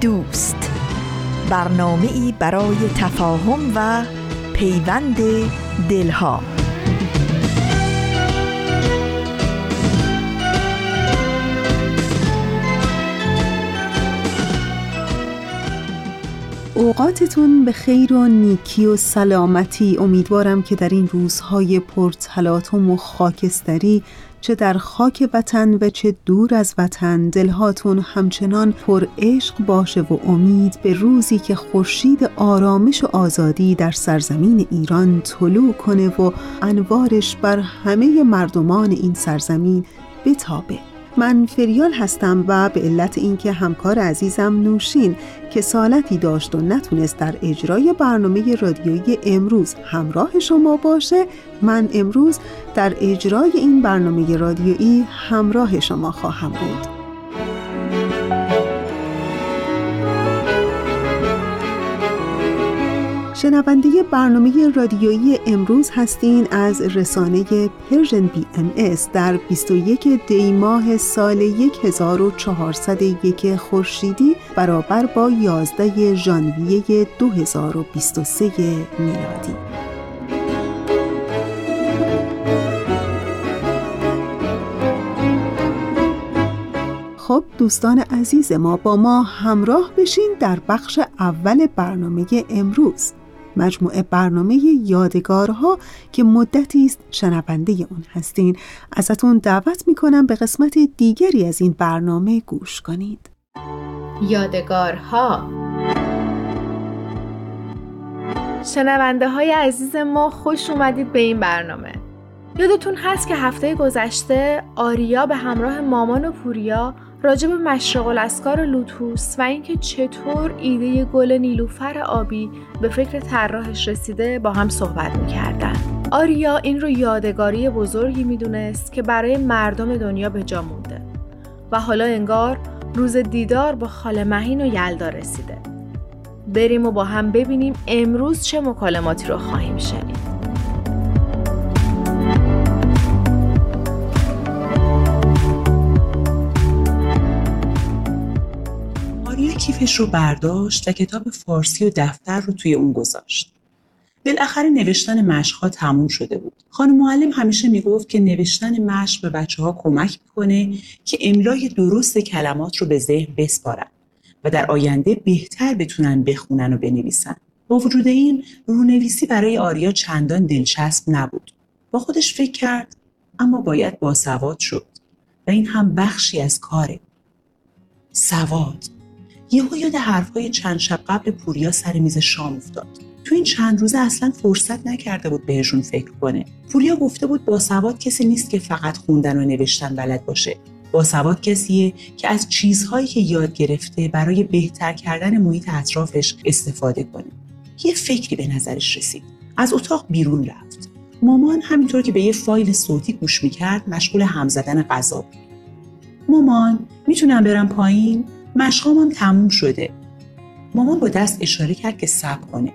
دوست. برنامه ای برای تفاهم و پیوند دلها. اوقاتتون به خیر و نیکی و سلامتی. امیدوارم که در این روزهای پرتلاطم و خاکستری چه در خاک وطن و چه دور از وطن دلهاتون همچنان پر عشق باشه و امید به روزی که خورشید آرامش و آزادی در سرزمین ایران طلوع کنه و انوارش بر همه مردمان این سرزمین بتابه. من فریال هستم و به علت اینکه همکار عزیزم نوشین که سالتی داشت و نتونست در اجرای برنامه رادیویی امروز همراه شما باشه من امروز در اجرای این برنامه رادیویی همراه شما خواهم بود. شنونده برنامه رادیویی امروز هستین از رسانه Persian BMS در 21 دی ماه سال 1401 خورشیدی برابر با 11 ژانویه 2023 میلادی. خب دوستان عزیز ما با ما همراه بشین در بخش اول برنامه امروز مجموعه برنامه یادگارها که مدتی است شنونده اون هستین. ازتون دعوت می‌کنم به قسمت دیگری از این برنامه گوش کنید. یادگارها. شنونده های عزیز ما خوش اومدید به این برنامه. یادتون هست که هفته گذشته آریا به همراه مامان و پوریا راجع به مشرق الاسکار لوتوس و اینکه چطور ایده گل نیلوفر آبی به فکر طراحش رسیده با هم صحبت می‌کردن. آریا این رو یادگاری بزرگی می‌دونست که برای مردم دنیا به جا مونده و حالا انگار روز دیدار با خاله مهین و یلدا رسیده. بریم و با هم ببینیم امروز چه مکالماتی رو خواهیم شنید. کیفش رو برداشت و کتاب فارسی و دفتر رو توی اون گذاشت. بالاخره نوشتن مشقها تموم شده بود. خانم معلم همیشه می‌گفت که نوشتن مشق به بچه ها کمک می‌کنه که املای درست کلمات رو به ذهن بسپارن و در آینده بهتر بتونن بخونن و بنویسن. با وجود این رونویسی برای آریا چندان دلچسب نبود. با خودش فکر کرد اما باید باسواد شد و این هم بخشی از کاره. سواد یهو یاد حرفهای چند شب قبل پوریا سر میز شام افتاد. تو این چند روزه اصلا فرصت نکرده بود بهشون فکر کنه. پوریا گفته بود با سواد کسی نیست که فقط خوندن و نوشتن بلد باشه. با سواد کسیه که از چیزهایی که یاد گرفته برای بهتر کردن محیط اطرافش استفاده کنه. یه فکری به نظرش رسید. از اتاق بیرون رفت. مامان همینطور که به یه فایل صوتی گوش می‌کرد مشغول هم زدن غذا بود. مامان می‌تونم برم پایین؟ مشقام هم تموم شده. مامان با دست اشاره کرد که صبر کنه.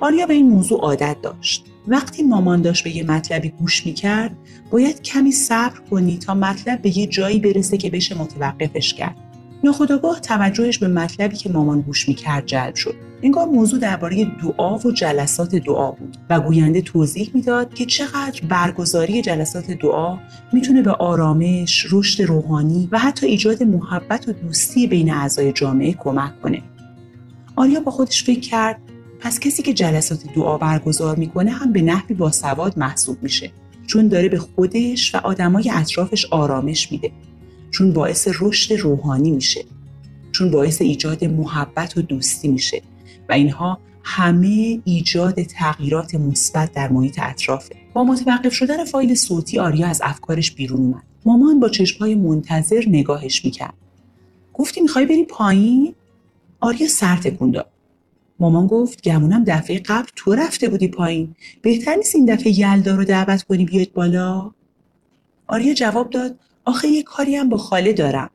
آریا به این موضوع عادت داشت. وقتی مامان داشت به یه مطلبی گوش می‌کرد باید کمی صبر کنی تا مطلب به یه جایی برسه که بشه متوقفش کرد. ناخداگاه توجهش به مطلبی که مامان گوش می‌کرد جلب شد انگار موضوع درباره دعا و جلسات دعا بود و گوینده توضیح می‌داد که چقدر برگزاری جلسات دعا می‌تونه به آرامش، رشد روحانی و حتی ایجاد محبت و دوستی بین اعضای جامعه کمک کنه. آریا با خودش فکر کرد پس کسی که جلسات دعا برگزار می‌کنه هم به نحوی باسواد محسوب میشه چون داره به خودش و آدمای اطرافش آرامش میده چون باعث رشد روحانی میشه چون باعث ایجاد محبت و دوستی میشه و اینها همه ایجاد تغییرات مثبت در محیط اطرافه. با متوقف شدن فایل صوتی آریا از افکارش بیرون اومد. مامان با چشمهای منتظر نگاهش می‌کرد. گفتی می‌خوای بری پایین؟ آریا سر تکون داد. مامان گفت گمونم دفعه قبل تو رفته بودی پایین. بهتر نیست این دفعه یلدا رو دعوت کنی بیاد بالا؟ آریا جواب داد آخه یه کاری هم با خاله دارم.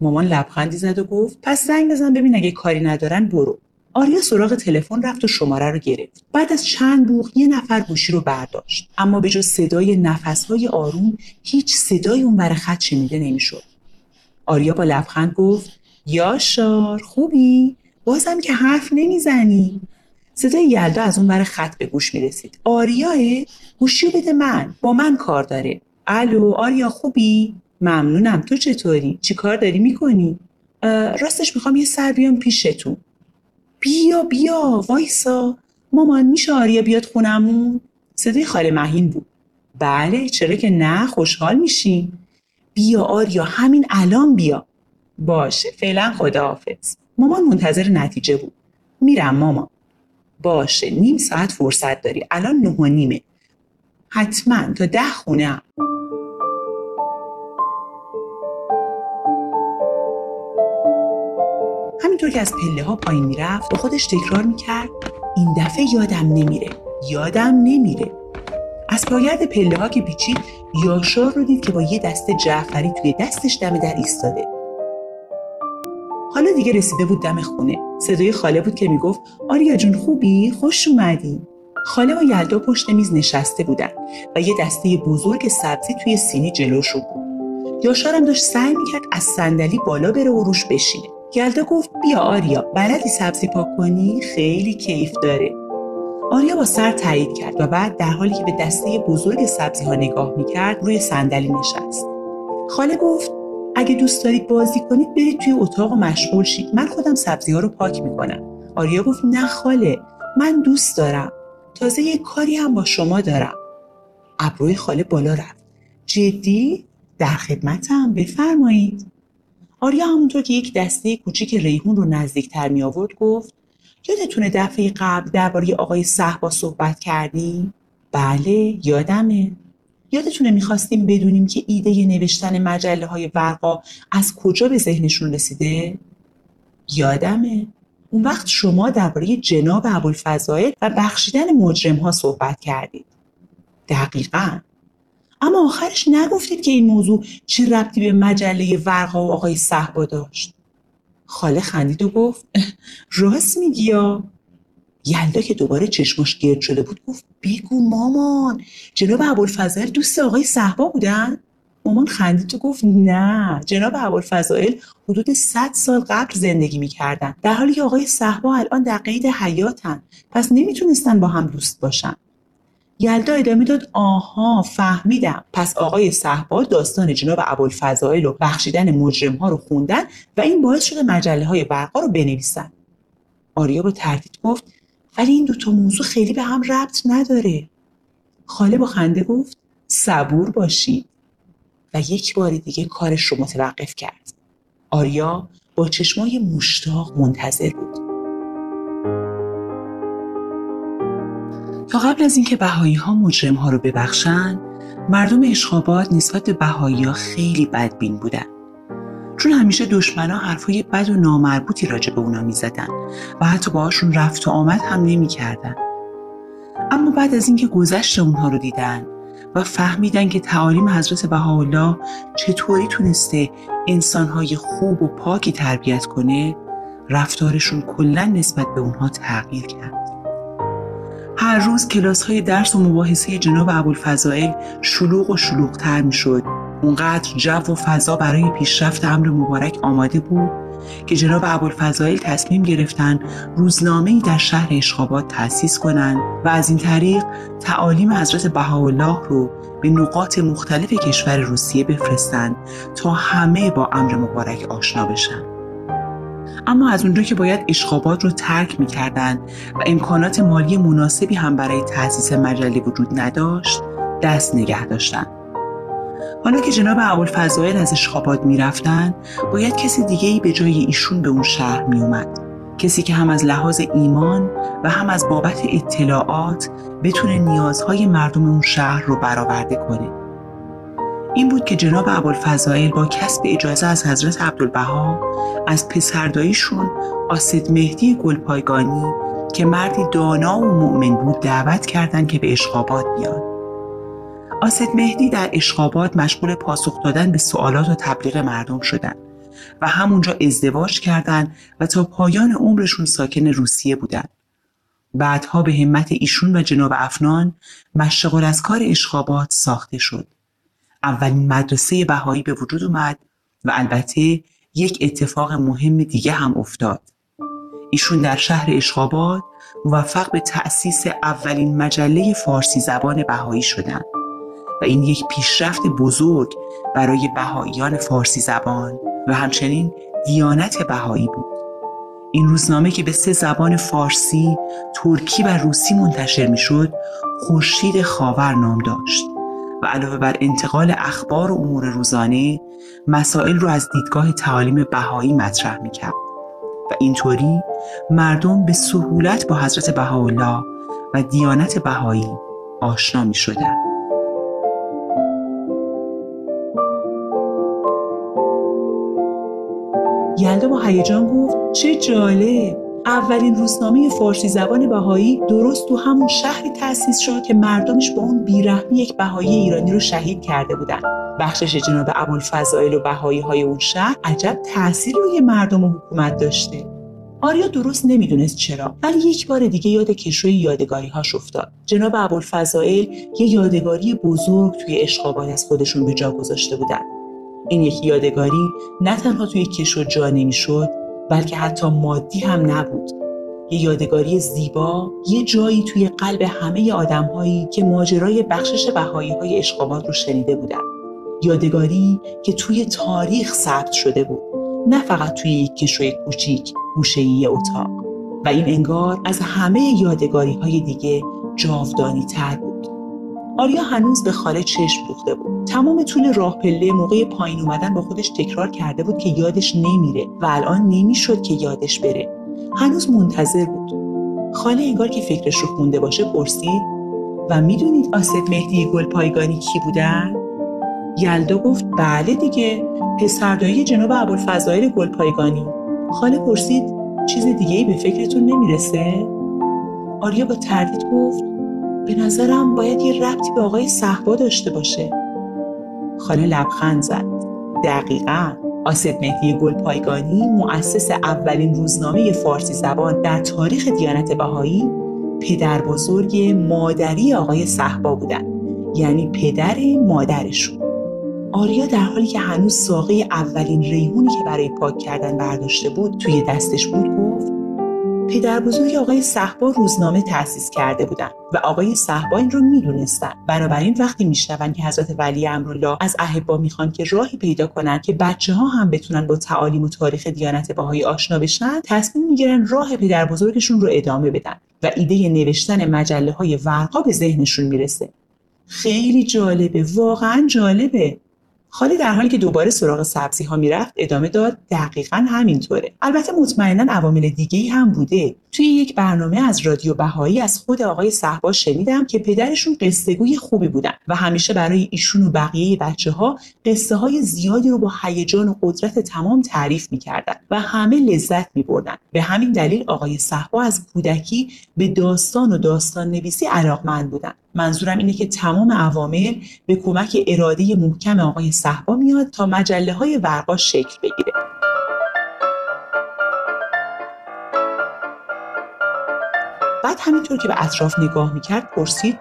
مامان لبخندی زد و گفت پس زنگ بزن ببین اگه کاری ندارن برو. آریا سراغ تلفن رفت و شماره رو گرفت. بعد از چند بوغ یه نفر گوشی رو برداشت. اما به جز صدای نفسهای آروم هیچ صدای اون بر خط شنیده نمی‌شد. آریا با لبخند گفت یاشار خوبی؟ بازم که حرف نمی‌زنی. صدای یلدا از اون بر خط به گوش می‌رسید. آریاه گوشی بده من. با من کار داره. الو آریا خوبی؟ ممنونم. تو چطوری؟ چی کار داری؟ می‌کنی؟ راستش می‌خوام یه سر بیام پیشتون. بیا بیا وایسا. مامان میشه آریا بیاد خونمون؟ صدای خاله مهین بود. بله چرا که نه خوشحال میشیم. بیا آریا همین الان بیا. باشه فعلا خداحافظ. مامان منتظر نتیجه بود. میرم مامان. باشه نیم ساعت فرصت داری. الان نه و نیمه. حتما تا ده خونه همینطور که از پله ها پایین می‌رفت خودش تکرار می‌کرد این دفعه یادم نمیره. یادم نمیره. از پاگرد پله ها که پیچید یاشار رو دید که با یه دست جعفری توی دستش دم در ایستاده. حالا دیگه رسیده بود دم خونه. صدای خاله بود که می‌گفت آریا جون خوبی؟ خوش اومدی. خاله و یلدا پشت میز نشسته بودن و یه دسته بزرگ سبزی توی سینی جلوشون بود یاشارم داشت سعی می‌کرد از صندلی بالا بره و روش بشینه. یلدا گفت بیا آریا بلدی سبزی پاک کنی؟ خیلی کیف داره. آریا با سر تایید کرد و بعد در حالی که به دسته بزرگ سبزی ها نگاه می‌کرد روی صندلی نشست. خاله گفت اگه دوست دارید بازی کنید برید توی اتاق و مشغول شید. من خودم سبزی ها رو پاک می‌کنم. آریا گفت نه خاله من دوست دارم. تازه یه کاری هم با شما دارم. ابروی خاله بالا رفت. جدی؟ در خدمتم؟ بفرمایید. آریا همونطور که یک دسته کوچیک ریحون رو نزدیکتر می آورد گفت یادتونه دفعه قبل درباره آقای صحبا صحبت کردیم بله یادمه یادتونه می‌خواستیم بدونیم که ایده نوشتن مجله های ورقا از کجا به ذهنشون رسیده؟ یادمه اون وقت شما درباره جناب ابوالفضائل و بخشیدن مجرم ها صحبت کردید. دقیقا. اما آخرش نگفتید که این موضوع چه ربطی به مجله ورقا و آقای صحبا داشت. خاله خندید و گفت راست میگی یا؟ یلدا که دوباره چشماش گرد شده بود گفت بگو مامان جناب ابوالفضائل دوست آقای صحبا بودن؟ مامان خندید و گفت نه جناب ابوالفضائل حدود 100 سال قبل زندگی می‌کردن. در حالی که آقای صحبا الان در قید حیاتن. پس نمی‌تونستن با هم دوست باشن. یلدا ادامه داد آها فهمیدم. پس آقای صحبا داستان جناب ابوالفضائل و بخشیدن مجرم ها رو خوندن و این باعث شده مجله های برقا رو بنویسن. آریا با تردید گفت ولی این دوتا موضوع خیلی به هم ربط نداره. خاله با خنده گفت صبور باشید و یک بار دیگه کارش رو متوقف کرد. آریا با چشمای مشتاق منتظر بود. تا قبل از اینکه بهایی ها مجرم ها رو ببخشن مردم اشخابات نسبت به بهایی ها خیلی بدبین بودن. چون همیشه دشمنا حرفای بد و نامربوطی راجع به اونا می‌زدن و حتی باهاشون رفت و آمد هم نمی‌کردن. اما بعد از اینکه گذشت اونها رو دیدن و فهمیدن که تعالیم حضرت بهاءالله چطوری تونسته انسانهای خوب و پاکی تربیت کنه رفتارشون کلا نسبت به اونها تغییر کرد. هر روز کلاس های درس و مباحثه جناب ابوالفضائل شلوغ و شلوغتر می شد اونقدر جو و فضا برای پیشرفت امر مبارک آماده بود که جناب ابوالفضائل تصمیم گرفتن روزنامه در شهر اشخابات تأسیس کنند و از این طریق تعالیم حضرت بهاءالله رو به نقاط مختلف کشور روسیه بفرستند تا همه با امر مبارک آشنا بشن. اما از اونجا که باید اشخابات رو ترک می‌کردند و امکانات مالی مناسبی هم برای تأسیس مجله وجود نداشت دست نگه داشتند. حالا که جناب ابوالفضائل از اشخابات می‌رفتن باید کسی دیگه ای به جای ایشون به اون شهر میومد کسی که هم از لحاظ ایمان و هم از بابت اطلاعات بتونه نیازهای مردم اون شهر رو برآورده کنه این بود که جناب ابوالفضائل با کسب اجازه از حضرت عبدالبها از پسرداییشون آسد مهدی گلپایگانی که مردی دانا و مؤمن بود دعوت کردند که به اشقابات بیان آسد مهدی در اشقابات مشغول پاسخ دادن به سوالات و تبلیغ مردم شدند و همونجا ازدواج کردند و تا پایان عمرشون ساکن روسیه بودند. بعدها به همت ایشون و جناب افنان مشغل از کار اشقابات ساخته شد. اولین مدرسه بهایی به وجود اومد و البته یک اتفاق مهم دیگه هم افتاد. ایشون در شهر اشقابات موفق به تأسیس اولین مجله فارسی زبان بهایی شدند و این یک پیشرفت بزرگ برای بهاییان فارسی زبان و همچنین دیانت بهایی بود. این روزنامه که به سه زبان فارسی، ترکی و روسی منتشر می‌شد، خورشید خاور نام داشت و علاوه بر انتقال اخبار و امور روزانه، مسائل رو از دیدگاه تعالیم بهایی مطرح می‌کرد و اینطوری مردم به سهولت با حضرت بهاءالله و دیانت بهایی آشنا می شدن. یلدا با هیجان گفت چه جالب اولین روزنامه فارسی زبان بهایی درست تو همون شهری تأسیس شد که مردمش با اون بیرحمی یک بهایی ایرانی رو شهید کرده بودن. بخشش جناب ابوالفضائل و بهایی های اون شهر عجب تأثیری روی مردم و حکومت داشته. آریا درست نمی‌دونست چرا ولی یک بار دیگه یاد کشوی یادگاری هاش افتاد. جناب ابوالفضائل یه یادگاری بزرگ توی اشخابات از خودشون به جا گذاشته بودن. این یک یادگاری نه تنها توی کشو جا نمی‌شد بلکه حتی مادی هم نبود. یه یادگاری زیبا یه جایی توی قلب همه آدمهایی که ماجرای بخشش بهایی های اشخابات رو شنیده بودن. یادگاری که توی تاریخ ثبت شده بود. نه فقط توی یک کشوی کوچیک گوشه اتاق. و این انگار از همه یادگاری های دیگه جاودانی تر بود. آریا هنوز به خاله چشم دوخته بود تمام طول راه پله موقع پایین اومدن با خودش تکرار کرده بود که یادش نمیره و الان نمی‌شد که یادش بره هنوز منتظر بود خاله انگار که فکرش رو خونده باشه پرسید و می‌دونید آسد مهدی گل پایگانی کی بودن؟ یلدا گفت بله دیگه پسردایی جناب ابوالفضائل گل پایگانی خاله پرسید چیز دیگه ای به فکرتون نمی‌رسه؟ آریا با تردید گفت به نظرم باید یه ربطی به آقای صحبا داشته باشه. خاله لبخند زد. دقیقا. آسد مهدی گلپایگانی مؤسس اولین روزنامه فارسی زبان در تاریخ دیانت بهایی پدر بزرگ مادری آقای صحبا بودن. یعنی پدر مادرشون. آریا در حالی که هنوز ساقه اولین ریحونی که برای پاک کردن برداشته بود توی دستش بود گفت پدر بزرگ آقای صحبا روزنامه تأسیس کرده بودند و آقای صحبا این رو می‌دونستن بنابراین وقتی میشنون که حضرت ولی امرالله از احبا می‌خوان که راهی پیدا کنن که بچه ها هم بتونن با تعالیم و تاریخ دیانت بهایی آشنا بشن تصمیم می‌گیرن راه پدر بزرگشون رو ادامه بدن و ایده نوشتن مجله های ورقا به ذهنشون می‌رسه. خیلی جالبه واقعا جالبه. خالی در حالی که دوباره سراغ سبزی ها می‌رفت ادامه داد دقیقا همینطوره. البته مطمئنا عوامل دیگه هم بوده. توی یک برنامه از رادیو بهایی از خود آقای صحبا شنیدم که پدرشون قصه گوی خوبی بودن و همیشه برای ایشون و بقیه بچه ها قصه های زیادی رو با هیجان و قدرت تمام تعریف می‌کردن و همه لذت میبردن. به همین دلیل آقای صحبا از کودکی به داستان و داستان نویسی علاقمند بودن. منظورم اینه که تمام عوامل به کمک اراده محکم آقای صحبا میاد تا مجله های ورقا شکل بگیره. بعد همینطور که به اطراف نگاه می‌کرد پرسید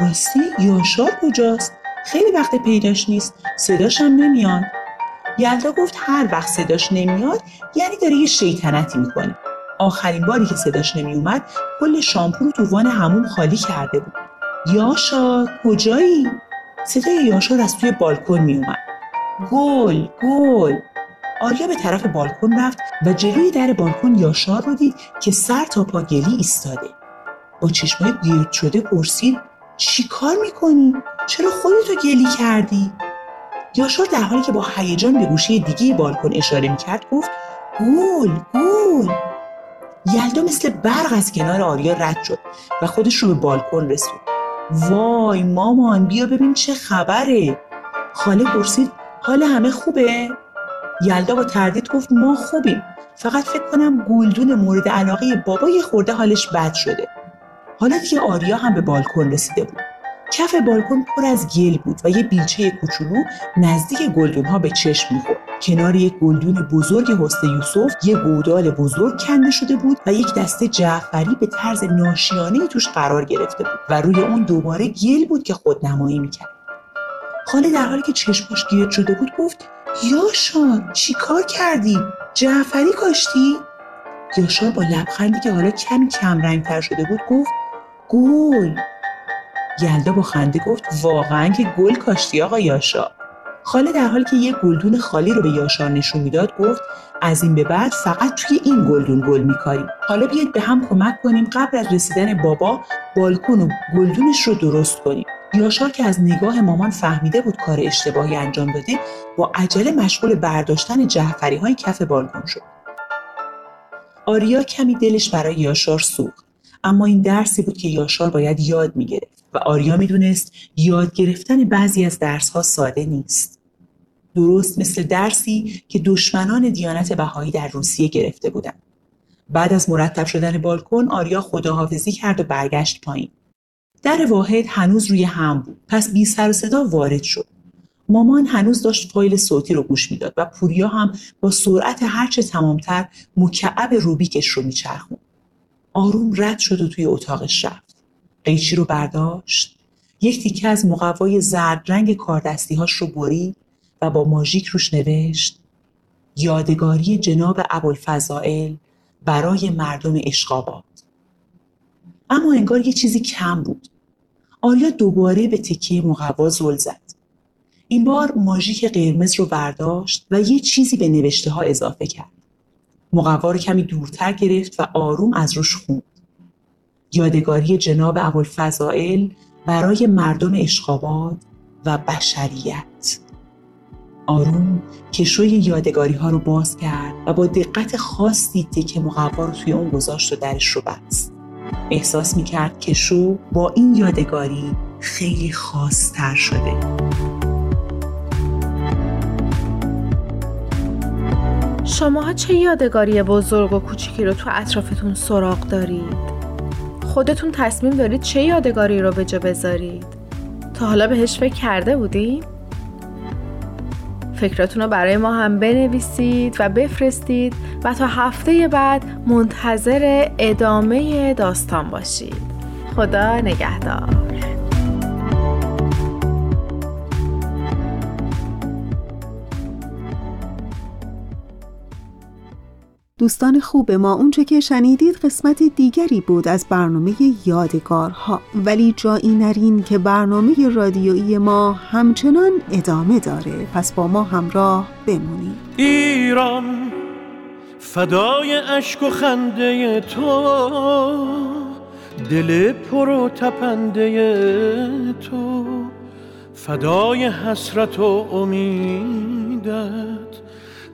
راستی یاشار کجاست؟ خیلی وقت پیداش نیست صداش هم نمیاد. یلدا گفت هر وقت صداش نمیاد یعنی داره یه شیطنتی می‌کنه. آخرین باری که صداش نمیومد کل شامپو رو تو وان همون خالی کرده بود. یاشار کجایی؟ صدای یاشار از توی بالکن میومد گل گل. آریا به طرف بالکن رفت و جلوی در بالکن یاشار رو دید که سر تا پا گلی ایستاده. با چشمای گرد شده پرسید چی کار می‌کنی؟ چرا خودتو گلی کردی؟ یاشار در حالی که با هیجان به گوشه دیگه بالکن اشاره می‌کرد گفت گل گل. یلدا مثل برق از کنار آریا رد شد و خودش رو به بالکن رسوند. وای مامان بیا ببین چه خبره. خاله پرسید حال همه خوبه؟ یلدا با تردید گفت ما خوبیم. فقط فکر کنم گلدون مورد علاقه بابا یه خورده حالش بد شده. حالا دیگه آریا هم به بالکن رسیده بود. کف بالکن پر از گل بود و یه بیلچه کوچولو نزدیک گلدون ها به چشم می‌خورد کنار یک گلدون بزرگ حسن یوسف یه گودال بزرگ کنده شده بود و یک دسته جعفری به طرز ناشیانه توش قرار گرفته بود و روی اون دوباره گل بود که خودنمایی می‌کرد خاله در حالی که چشماش گرد شده بود گفت یاشار چی کار کردی؟ جعفری کاشتی؟ یاشار با لبخندی که حالا کمی کم تر شده بود گفت گل یلدا با خنده گفت واقعا که گل کاشتی آقا یاشار خاله در حالی که یه گلدون خالی رو به یاشار نشون می‌داد گفت از این به بعد فقط توی این گلدون گل میکاریم. حالا بیاید به هم کمک کنیم قبل از رسیدن بابا بالکن و گلدونش رو درست کنیم. یاشار که از نگاه مامان فهمیده بود کار اشتباهی انجام داده با عجله مشغول برداشتن جعفری های کف بالکن شد. آریا کمی دلش برای یاشار سوخت اما این درسی بود که یاشار باید یاد می‌گرفت. و آریا می‌دونست یاد گرفتن بعضی از درسها ساده نیست. درست مثل درسی که دشمنان دیانت بهایی در روسیه گرفته بودند. بعد از مرتب شدن بالکن آریا خداحافظی کرد و برگشت پایین. در واحد هنوز روی هم بود. پس بی سر و صدا وارد شد. مامان هنوز داشت فایل صوتی رو گوش می‌داد و پوریا هم با سرعت هرچه تمامتر مکعب روبیکش رو میچرخوند. آروم رد شد و توی اتاقش رفت قیچی رو برداشت؟ یک تیکه از مقوای زرد رنگ کاردستیهاش رو برید و با ماژیک روش نوشت یادگاری جناب ابوالفضائل برای مردم اشقاباد. اما انگار یه چیزی کم بود. آریا دوباره به تکیه مقوا زل زد. این بار ماژیک قرمز رو برداشت و یه چیزی به نوشته ها اضافه کرد. مقوا رو کمی دورتر گرفت و آروم از روش خوند یادگاری جناب ابوالفضائل برای مردم اشقاباد و بشریت. آروم کشوی یادگاری ها رو باز کرد و با دقت خاصی تکه مقوا رو توی اون گذاشت و درش رو بست. احساس می کرد که شو با این یادگاری خیلی خاصتر شده. شما چه یادگاری بزرگ و کوچیکی رو تو اطرافتون سراغ دارید؟ خودتون تصمیم دارید چه یادگاری رو به جا بذارید؟ تا حالا بهش فکر کرده بودید؟ فکراتون رو برای ما هم بنویسید و بفرستید و تا هفته بعد منتظر ادامه داستان باشید خدا نگهدار دوستان خوب ما اونچه که شنیدید قسمت دیگری بود از برنامه یادگارها. ولی جایی نرین که برنامه رادیویی ما همچنان ادامه داره. پس با ما همراه بمونید. ایران فدای اشک و خنده تو. دل پر و تپنده تو. فدای حسرت و امیدت.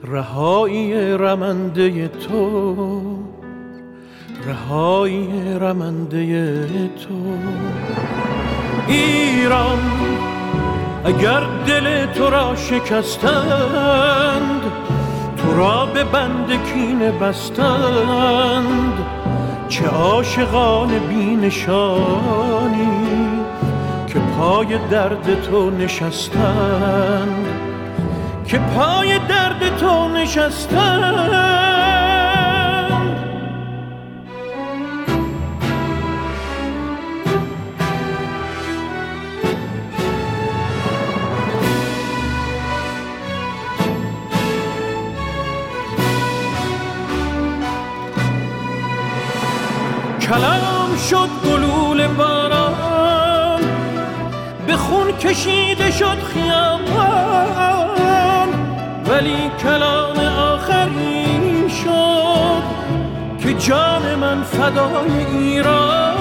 رهایی رمنده تو رهایی رمنده تو. ایران اگر دل تو را شکستند تو را به بند کینه بستند. چه عاشقان بینشانی که پای درد تو نشستند. که پای درد تو نشستم کلام شد گلول باران به خون کشیده شد ولی کلام آخری شد که جان من فدای ایران.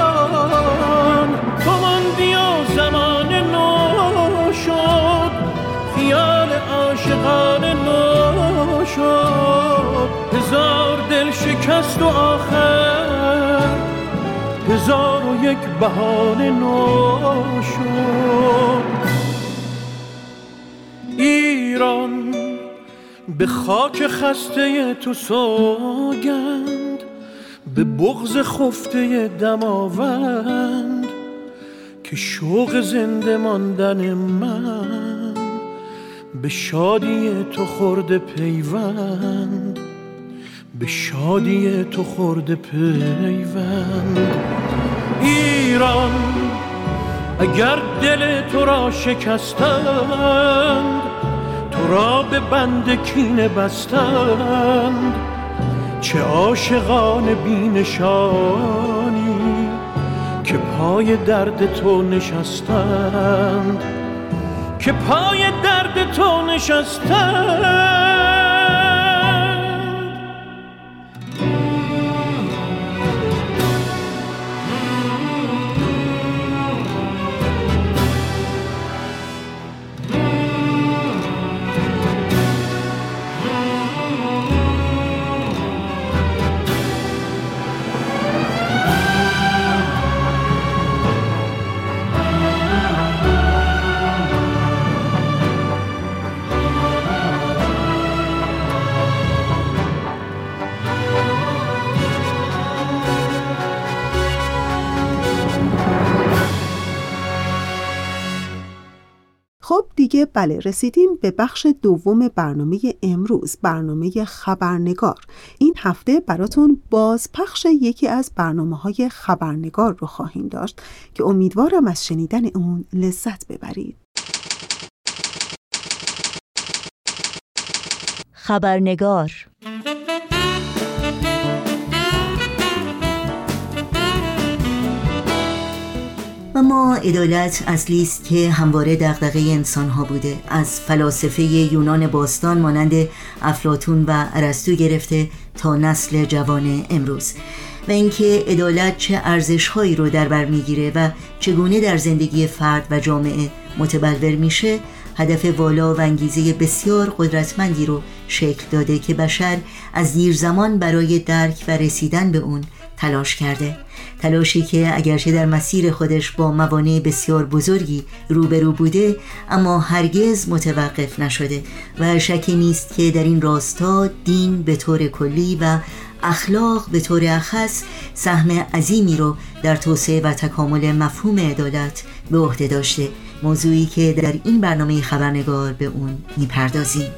تو بیا زمان نو شد خیال عاشقان نو شد. هزار دل شکست و آخر هزار و یک نو شد. به خاک خسته تو سوگند به بغز خفته دماوند که شوق زنده ماندن من به شادی تو خورده پیوند به شادی تو خورده پیوند. ایران اگر دل تو را شکستند تو را به بند کینه بستند. چه عاشقان بینشانی که پای درد تو نشستند. که پای درد تو نشستند. دیگه بله رسیدیم به بخش دوم برنامه امروز برنامه خبرنگار. این هفته براتون باز پخش یکی از برنامه های خبرنگار رو خواهیم داشت که امیدوارم از شنیدن اون لذت ببرید. خبرنگار اما عدالت اصلی است که همواره دغدغه انسانها بوده. از فلاسفه یونان باستان مانند افلاتون و ارسطو گرفته تا نسل جوان امروز. و اینکه عدالت چه ارزشهایی رو در بر می‌گیره و چگونه در زندگی فرد و جامعه متبلور میشه هدف والا و انگیزه بسیار قدرتمندی رو شکل داده که بشر از دیر زمان برای درک و رسیدن به اون تلاش کرده. تلاشی که اگرچه در مسیر خودش با موانع بسیار بزرگی روبرو بوده اما هرگز متوقف نشده و شکی نیست که در این راستا دین به طور کلی و اخلاق به طور اخص سهم عظیمی رو در توسعه و تکامل مفهوم عدالت به عهده داشته. موضوعی که در این برنامه خبرنگار به اون می‌پردازیم.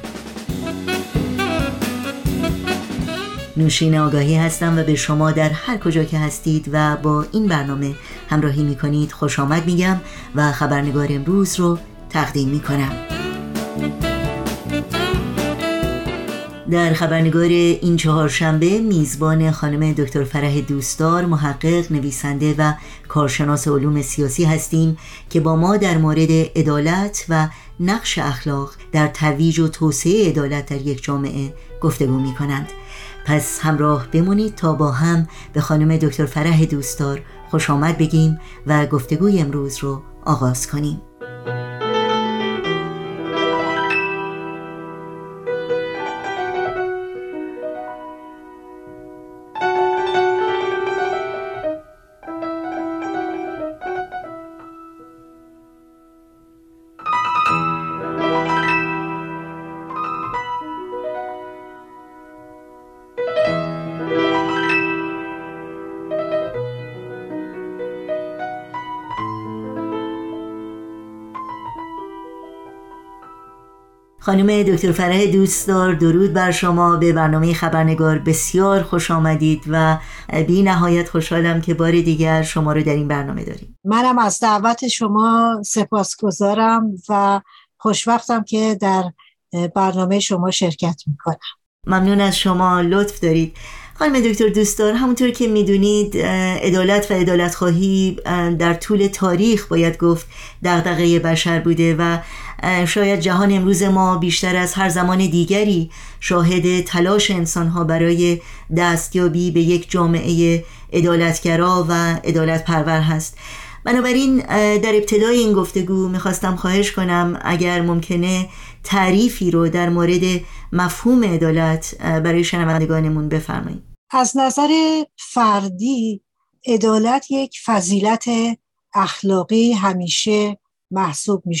نوشین آگاهی هستم و به شما در هر کجا که هستید و با این برنامه همراهی می کنید خوش آمد میگم و خبرنگار امروز رو تقدیم می کنم در خبرنگار این چهارشنبه میزبان خانم دکتر فرح دوستدار محقق نویسنده و کارشناس علوم سیاسی هستیم که با ما در مورد عدالت و نقش اخلاق در ترویج و توسعه عدالت در یک جامعه گفتگو می کنند پس همراه بمونید تا با هم به خانم دکتر فرح دوستدار خوش آمد بگیم و گفتگوی امروز رو آغاز کنیم. خانم دکتر فرح دوستدار درود بر شما. به برنامه خبرنگار بسیار خوش آمدید و بی نهایت خوشحالم که بار دیگر شما رو در این برنامه داریم. منم از دعوت شما سپاسگزارم و خوشوقتم که در برنامه شما شرکت می‌کنم. ممنون از شما. لطف دارید. خانم دکتر دوستدار همونطور که می‌دونید عدالت و عدالت خواهی در طول تاریخ باید گفت دغدغه بشر بوده و شاید جهان امروز ما بیشتر از هر زمان دیگری شاهد تلاش انسانها برای دستیابی به یک جامعه عدالتگرا و عدالت پرور هست. بنابراین در ابتدای این گفتگو می‌خواستم خواهش کنم اگر ممکنه تعریفی رو در مورد مفهوم عدالت برای شنوندگانمون بفرمایید. از نظر فردی عدالت یک فضیلت اخلاقی همیشه محسوب می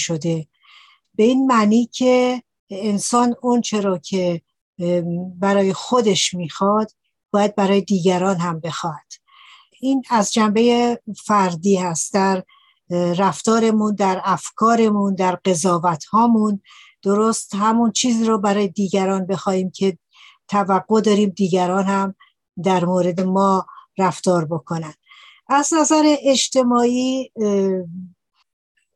به این معنی که انسان اون چرا که برای خودش می‌خواد باید برای دیگران هم بخواد. این از جنبه فردی هست در رفتارمون در افکارمون در قضاوت هامون درست همون چیز رو برای دیگران بخوایم که توقع داریم دیگران هم در مورد ما رفتار بکنن. از نظر اجتماعی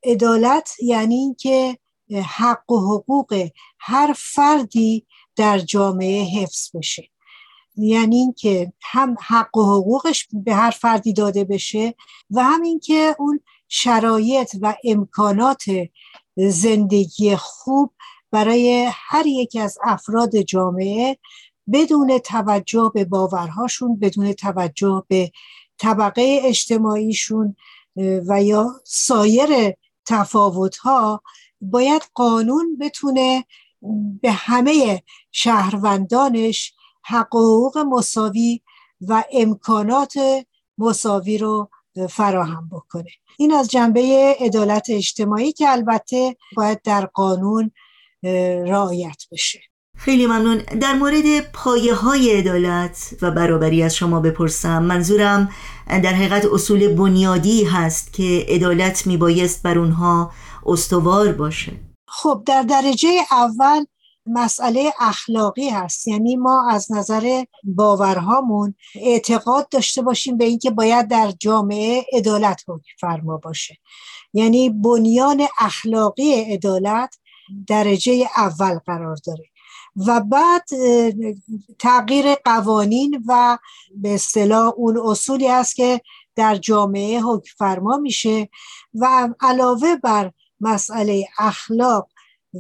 عدالت یعنی اینکه حق و حقوق هر فردی در جامعه حفظ بشه. یعنی اینکه هم حق و حقوقش به هر فردی داده بشه و هم اینکه اون شرایط و امکانات زندگی خوب برای هر یک از افراد جامعه بدون توجه به باورهاشون بدون توجه به طبقه اجتماعیشون و یا سایر تفاوتها باید قانون بتونه به همه شهروندانش حقوق مساوی و امکانات مساوی رو فراهم بکنه. این از جنبه عدالت اجتماعی که البته باید در قانون رعایت بشه. خیلی ممنون. در مورد پایه های عدالت و برابری از شما بپرسم. منظورم در حقیقت اصول بنیادی هست که عدالت میبایست بر اونها استوار باشه. خب در درجه اول مسئله اخلاقی هست. یعنی ما از نظر باورهامون اعتقاد داشته باشیم به اینکه باید در جامعه عدالت فرما باشه. یعنی بنیان اخلاقی عدالت درجه اول قرار داره. و بعد تغییر قوانین و به اصطلاح اون اصولی است که در جامعه حکم فرما میشه. و علاوه بر مسئله اخلاق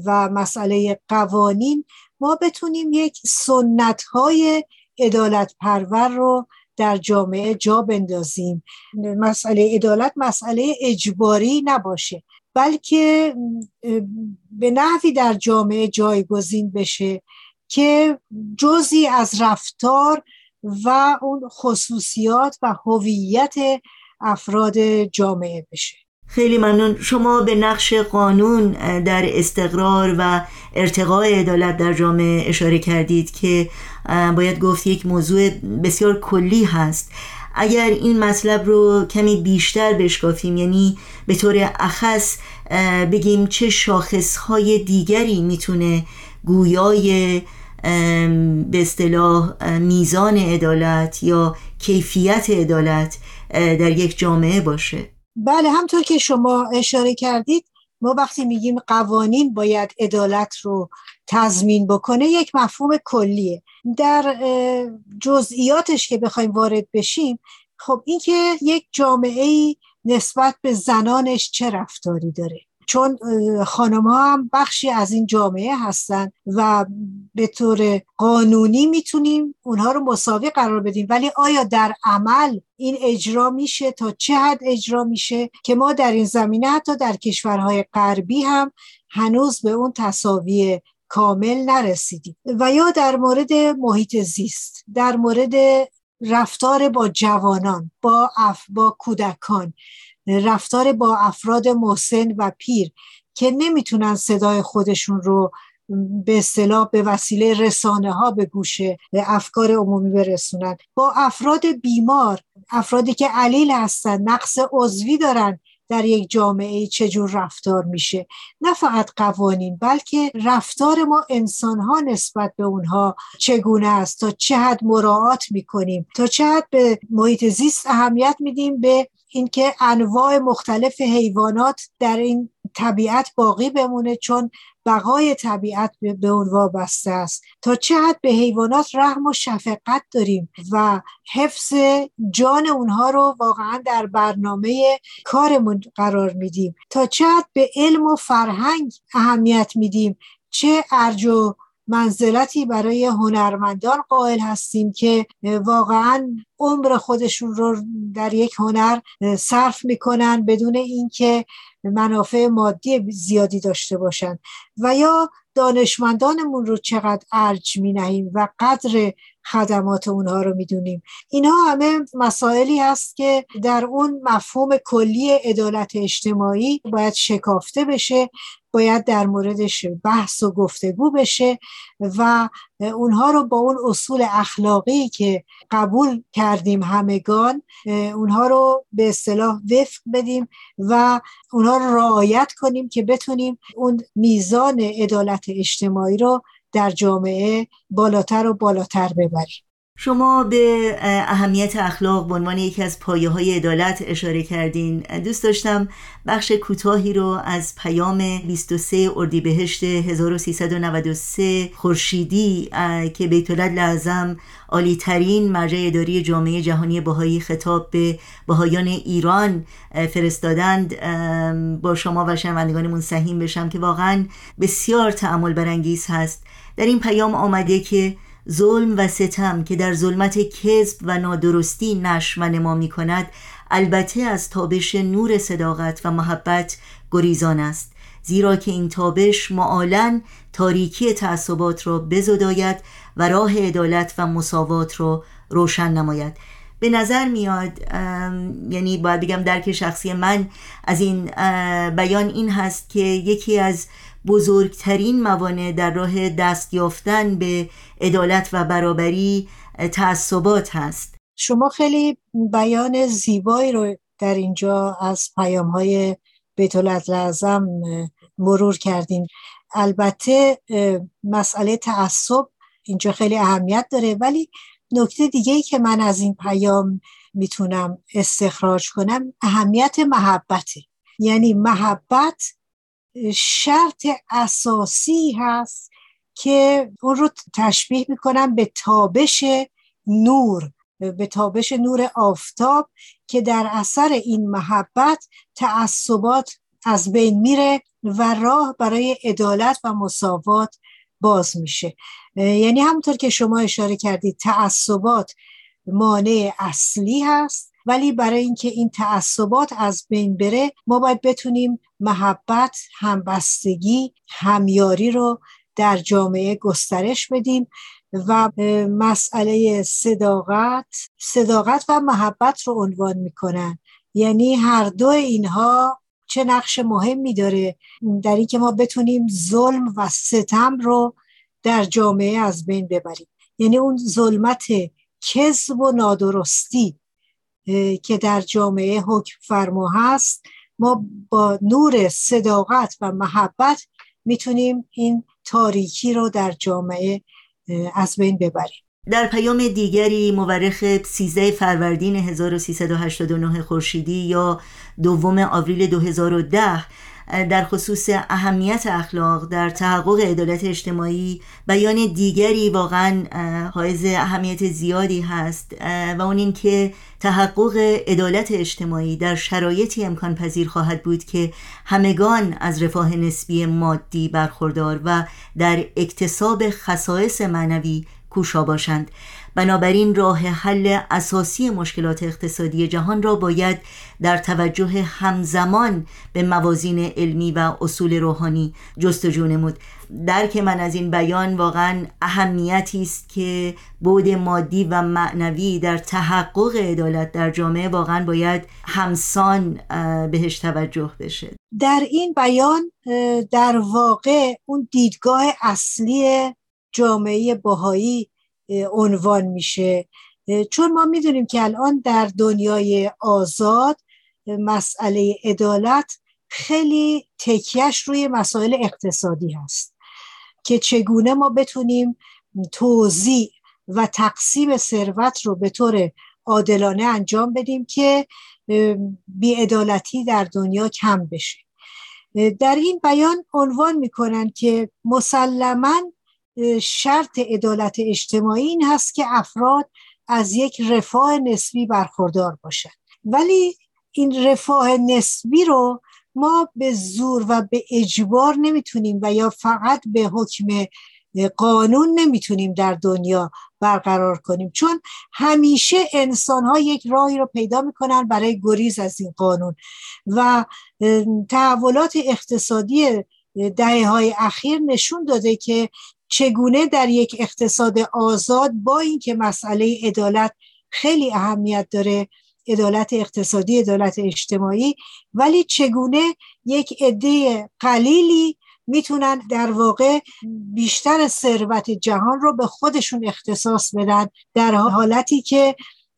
و مسئله قوانین ما بتونیم یک سنت های عدالت پرور رو در جامعه جا بندازیم. مسئله عدالت مسئله اجباری نباشه بلکه به نحوی در جامعه جایگزین بشه که جزی از رفتار و اون خصوصیات و هویت افراد جامعه بشه. خیلی ممنون. شما به نقش قانون در استقرار و ارتقاء عدالت در جامعه اشاره کردید که باید گفت یک موضوع بسیار کلی هست. اگر این مطلب رو کمی بیشتر بشکافیم یعنی به طور اخص بگیم چه شاخصهای دیگری می‌تونه گویای به اصطلاح میزان عدالت یا کیفیت عدالت در یک جامعه باشه. بله همطور که شما اشاره کردید ما وقتی میگیم قوانین باید عدالت رو تضمین بکنه یک مفهوم کلیه. در جزئیاتش که بخوایم وارد بشیم خب اینکه یک جامعه نسبت به زنانش چه رفتاری داره؟ چون خانم هم بخشی از این جامعه هستن و به طور قانونی می‌تونیم اونها رو مساوی قرار بدیم. ولی آیا در عمل این اجرا میشه؟ تا چه حد اجرا میشه؟ که ما در این زمینه حتی در کشورهای غربی هم هنوز به اون تصاوی کامل نرسیدیم. و یا در مورد محیط زیست در مورد رفتار با جوانان با اف با کودکان. رفتار با افراد محسن و پیر که نمی‌تونن صدای خودشون رو به اصطلاح به وسیله رسانه ها به گوش افکار عمومی برسونن. با افراد بیمار افرادی که علیل هستن نقص عضوی دارن در یک جامعه چجور رفتار میشه. نه فقط قوانین بلکه رفتار ما انسان ها نسبت به اونها چگونه است تا چه حد مراعات می‌کنیم تا چه حد به محیط زیست اهمیت میدیم به اینکه انواع مختلف حیوانات در این طبیعت باقی بمونه چون بقای طبیعت به اون وابسته است. تا چه حد به حیوانات رحم و شفقت داریم و حفظ جان اونها رو واقعا در برنامه کارمون قرار میدیم. تا چه حد به علم و فرهنگ اهمیت میدیم. چه ارج و منزلتی برای هنرمندان قائل هستیم که واقعا عمر خودشون رو در یک هنر صرف می‌کنن بدون اینکه منافع مادی زیادی داشته باشند و یا دانشمندانمون رو چقدر ارج می نهیم و قدر خدمات اونها رو می‌دونیم. اینها همه مسائلی هست که در اون مفهوم کلی عدالت اجتماعی باید شکافته بشه باید در موردش بحث و گفتگو بشه و اونها رو با اون اصول اخلاقی که قبول کردیم همگان اونها رو به اصطلاح وفق بدیم و اونها رو رعایت کنیم که بتونیم اون میزان عدالت اجتماعی رو در جامعه بالاتر و بالاتر ببریم. شما به اهمیت اخلاق به عنوان یکی از پایه های عدالت اشاره کردین. دوست داشتم بخش کوتاهی رو از پیام 23 اردیبهشت 1393 خورشیدی که بیت لازم عالی ترین مرجع اداری جامعه جهانی بهایی خطاب به بهایان ایران فرستادند. با شما و شنوندگانمون سهیم بشم که واقعا بسیار تعمل برانگیز هست. در این پیام آمده که ظلم و ستم که در ظلمت کذب و نادرستی نش و نما می کند البته از تابش نور صداقت و محبت گریزان است. زیرا که این تابش معالا تاریکی تعصبات را بزداید و راه عدالت و مساوات را روشن نماید. به نظر میاد یعنی باید بگم درک شخصی من از این بیان این هست که یکی از بزرگترین موانع در راه دست یافتن به عدالت و برابری تعصبات هست. شما خیلی بیان زیبایی رو در اینجا از پیام های بیت لازم مرور کردین. البته مسئله تعصب اینجا خیلی اهمیت داره ولی نکته دیگه ای که من از این پیام می‌تونم استخراج کنم اهمیت محبته. یعنی محبت شرط اساسی هست که اون رو تشبیه می‌کنم به تابش نور به تابش نور آفتاب که در اثر این محبت تعصبات از بین میره و راه برای عدالت و مساوات باز میشه. یعنی همونطور که شما اشاره کردید تعصبات مانع اصلی هست ولی برای اینکه این تعصبات از بین بره ما باید بتونیم محبت همبستگی همیاری رو در جامعه گسترش بدیم و مسئله صداقت صداقت و محبت رو عنوان می‌کنن. یعنی هر دو اینها چه نقش مهمی داره در اینکه ما بتونیم ظلم و ستم رو در جامعه از بین ببریم. یعنی اون ظلمت کذب و نادرستی که در جامعه حکم فرما هست ما با نور صداقت و محبت می‌تونیم این تاریکی رو در جامعه از بین ببریم. در پیام دیگری مورخ 13 فروردین 1389 خورشیدی یا دوم آوریل 2010 در خصوص اهمیت اخلاق در تحقق عدالت اجتماعی بیان دیگری واقعا حائز اهمیت زیادی هست و اون این که تحقق عدالت اجتماعی در شرایطی امکان پذیر خواهد بود که همگان از رفاه نسبی مادی برخوردار و در اکتساب خصائص معنوی کوشا باشند. بنابراین راه حل اساسی مشکلات اقتصادی جهان را باید در توجه همزمان به موازین علمی و اصول روحانی جستجو نمود. درک من از این بیان واقعا اهمیتی است که بود مادی و معنوی در تحقق عدالت در جامعه واقعا باید همسان بهش توجه بشه. در این بیان در واقع اون دیدگاه اصلی جامعه باهایی عنوان میشه. چون ما می‌دونیم که الان در دنیای آزاد مسئله عدالت خیلی تکیش روی مسائل اقتصادی هست که چگونه ما بتونیم توزیع و تقسیم ثروت رو به طور عادلانه انجام بدیم که بیعدالتی در دنیا کم بشه. در این بیان عنوان می‌کنن که مسلما شرط عدالت اجتماعی این هست که افراد از یک رفاه نسبی برخوردار باشند. ولی این رفاه نسبی رو ما به زور و به اجبار نمی‌تونیم و یا فقط به حکم قانون نمی‌تونیم در دنیا برقرار کنیم. چون همیشه انسان ها یک راهی رو پیدا می‌کنن برای گریز از این قانون. و تحولات اقتصادی دهه های اخیر نشون داده که چگونه در یک اقتصاد آزاد با اینکه مسئله عدالت خیلی اهمیت داره عدالت اقتصادی عدالت اجتماعی ولی چگونه یک عده قلیلی می‌تونن در واقع بیشتر ثروت جهان رو به خودشون اختصاص بدن در حالتی که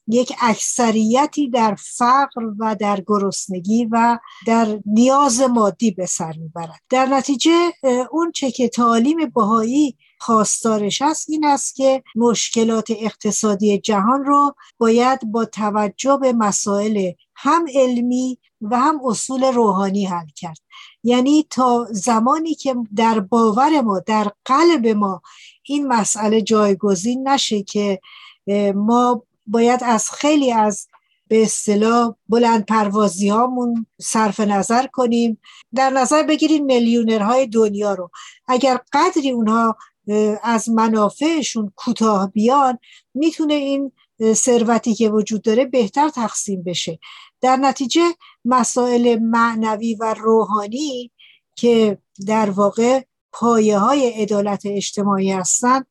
یک اکثریتی در فقر و در گرسنگی و در نیاز مادی به سر می‌برد. در نتیجه اون چه که تعالیم بهایی خواستارش است این است که مشکلات اقتصادی جهان رو باید با توجه به مسائل هم علمی و هم اصول روحانی حل کرد. یعنی تا زمانی که در باور ما در قلب ما این مسئله جایگزین نشه که ما باید از خیلی از به اصطلاح بلند پروازی هامون صرف نظر کنیم. در نظر بگیریم میلیونرهای دنیا رو. اگر قدری اونها از منافعشون کوتاه بیان می‌تونه این ثروتی که وجود داره بهتر تقسیم بشه. در نتیجه مسائل معنوی و روحانی که در واقع پایه های عدالت اجتماعی هستند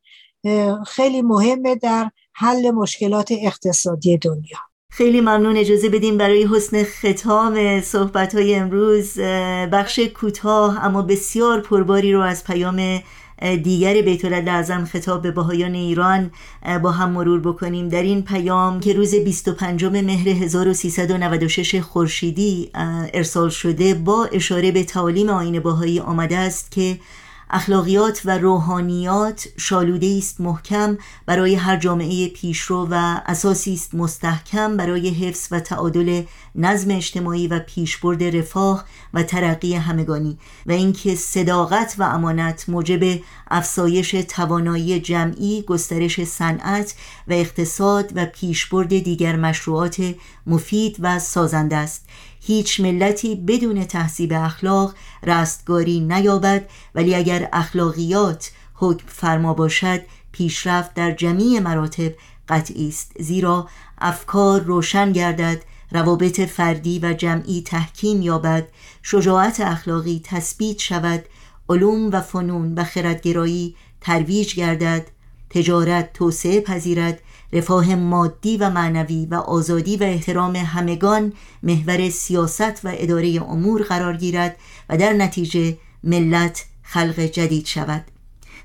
خیلی مهمه در حل مشکلات اقتصادی دنیا. خیلی ممنون. اجازه بدیم برای حسن ختام صحبت های امروز بخش کوتاه اما بسیار پرباری رو از پیام دیگر بیت اعظم خطاب به بهایان ایران با هم مرور بکنیم. در این پیام که روز 25 مهر 1396 خورشیدی ارسال شده با اشاره به تعالیم آین باهایی آمده است که اخلاقیات و روحانیات شالوده است محکم برای هر جامعه پیشرو و اساسی است مستحکم برای حفظ و تعادل نظم اجتماعی و پیشبرد رفاه و ترقی همگانی. و اینکه صداقت و امانت موجب افزایش توانایی جمعی گسترش صنعت و اقتصاد و پیشبرد دیگر مشروعات مفید و سازنده است. هیچ ملتی بدون تحصیب اخلاق رستگاری نیابد ولی اگر اخلاقیات حکم فرما باشد پیشرفت در جمیع مراتب قطعی است. زیرا افکار روشن گردد روابط فردی و جمعی تحکیم یابد شجاعت اخلاقی تثبیت شود علوم و فنون و خردگرایی ترویج گردد تجارت توسعه پذیرد رفاه مادی و معنوی و آزادی و احترام همگان محور سیاست و اداره امور قرار گیرد و در نتیجه ملت خلق جدید شود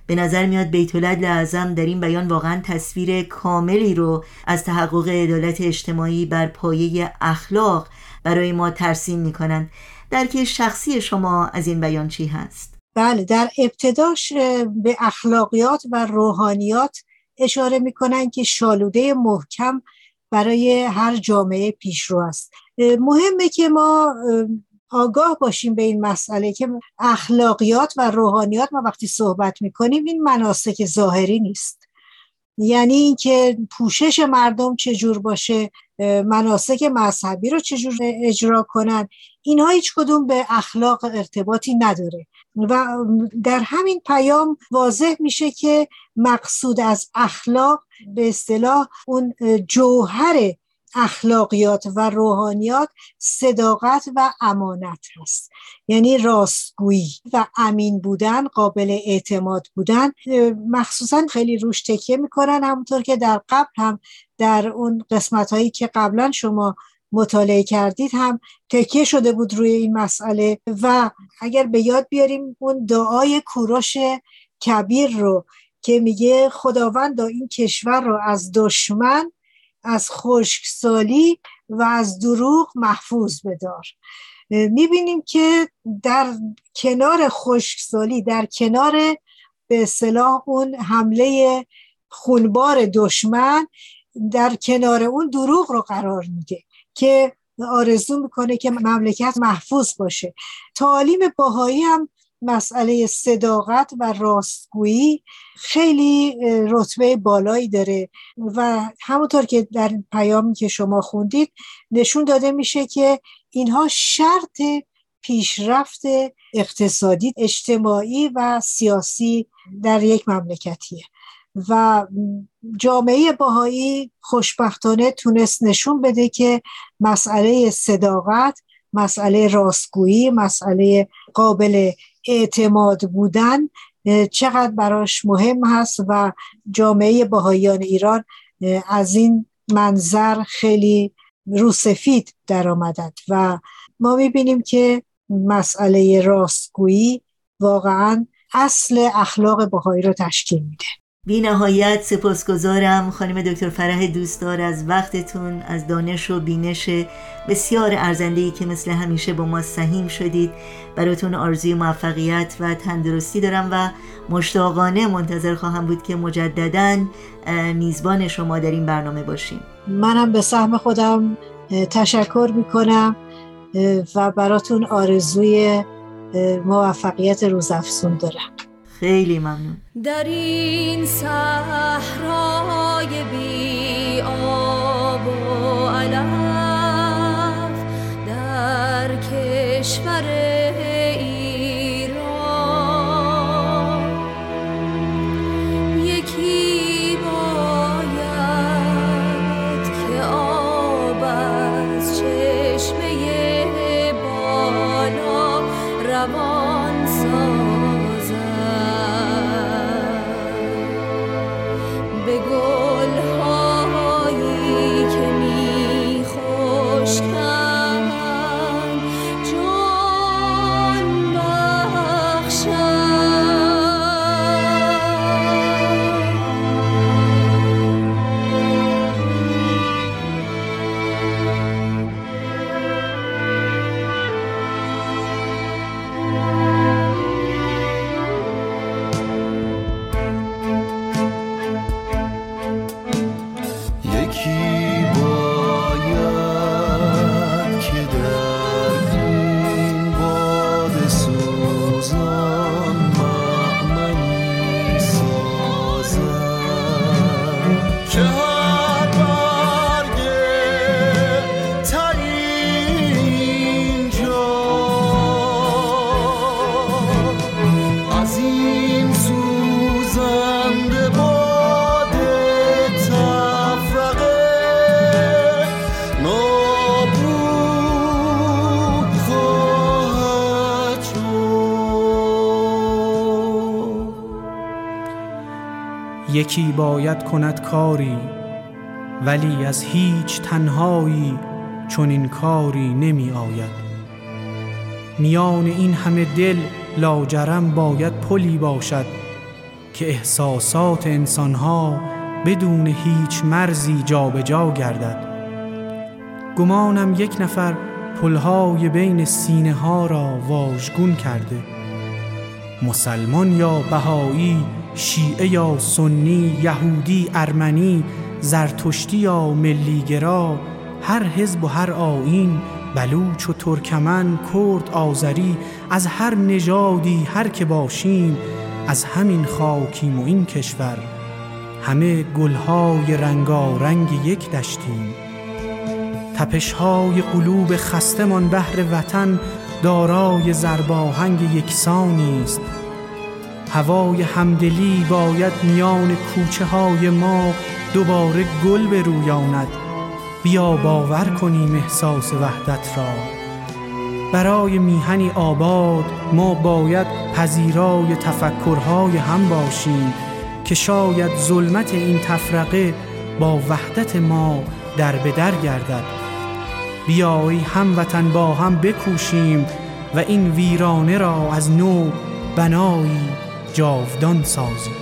به نظر میاد بیت اعظم در این بیان واقعا تصویر کاملی رو از تحقق عدالت اجتماعی بر پایه اخلاق برای ما ترسیم می‌کنند درک شخصی شما از این بیان چی هست؟ بله در ابتداش به اخلاقیات و روحانیات اشاره می‌کنن که شالوده محکم برای هر جامعه پیشرو است. مهمه که ما آگاه باشیم به این مسئله که اخلاقیات و روحانیات ما وقتی صحبت می‌کنیم این مناسک ظاهری نیست. یعنی اینکه پوشش مردم چجور باشه مناسک مذهبی رو چجور اجرا کنن اینها هیچ کدوم به اخلاق ارتباطی نداره. و در همین پیام واضح میشه که مقصود از اخلاق به اصطلاح اون جوهر اخلاقیات و روحانیات صداقت و امانت هست. یعنی راستگویی و امین بودن قابل اعتماد بودن مخصوصا خیلی روش تکیه می‌کنن همونطور که در قبل هم در اون قسمت هایی که قبلا شما مطالعه کردید هم تکیه شده بود روی این مسئله و اگر به یاد بیاریم اون دعای کوروش کبیر رو که میگه خداوند این کشور رو از دشمن از خشکسالی و از دروغ محفوظ بدار. می‌بینیم که در کنار خشکسالی در کنار به صلاح اون حمله خونبار دشمن در کنار اون دروغ رو قرار میده. که آرزو می‌کنه که مملکت محفوظ باشه. تعالیم باهایی هم مسئله صداقت و راستگویی خیلی رتبه بالایی داره و همونطور که در پیامی که شما خوندید نشون داده میشه که اینها شرط پیشرفت اقتصادی اجتماعی و سیاسی در یک مملکتیه. و جامعه باهایی خوشبختانه تونست نشون بده که مسئله صداقت مسئله راستگویی مسئله قابل اعتماد بودن چقدر براش مهم هست و جامعه باهایان ایران از این منظر خیلی روسفید در آمدد و ما می‌بینیم که مسئله راستگویی واقعا اصل اخلاق بهایی رو تشکیل میده. بی نهایت سپاسگزارم خانم دکتر فرح دوستدار از وقتتون از دانش و بینش بسیار ارزندهی که مثل همیشه با ما سهیم شدید. براتون آرزوی موفقیت و تندرستی دارم و مشتاقانه منتظر خواهم بود که مجددا میزبان شما در این برنامه باشیم. منم به سهم خودم تشکر می‌کنم و براتون آرزوی موفقیت روزافزون دارم. خیلی ممنون. در این صحرای بی آب و علف در کشور یکی باید کند کاری ولی از هیچ تنهایی چون این کاری نمی آید. میان این همه دل لاجرم باید پلی باشد که احساسات انسانها بدون هیچ مرزی جابجا جا گردد. گمانم یک نفر پلهای بین سینه ها را واژگون کرده. مسلمان یا بهایی شیعه یا سنی یهودی ارمنی زرتشتی یا ملیگرا هر حزب و هر آین بلوچ و ترکمن کرد آذری از هر نژادی هر که باشیم از همین خاکیم و این کشور همه گلهای رنگارنگ یک دشتیم. تپشهای قلوب خستمان بهر وطن دارای زرباهنگ یکسانی است هوای همدلی باید میان کوچه های ما دوباره گل برویاند بیا باور کنیم احساس وحدت را. برای میهنی آباد ما باید پذیرای تفکرهای هم باشیم که شاید ظلمت این تفرقه با وحدت ما در به در گردد بیایی هموطن با هم بکوشیم و این ویرانه را از نو بنایی جاودان سازیم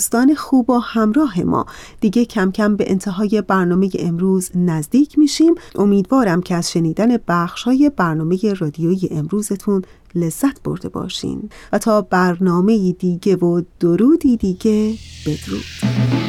دوستان خوب و همراه ما. دیگه کم کم به انتهای برنامه امروز نزدیک میشیم. امیدوارم که از شنیدن بخش های برنامه رادیویی امروزتون لذت برده باشین. و تا برنامه دیگه و درودی دیگه بدرود.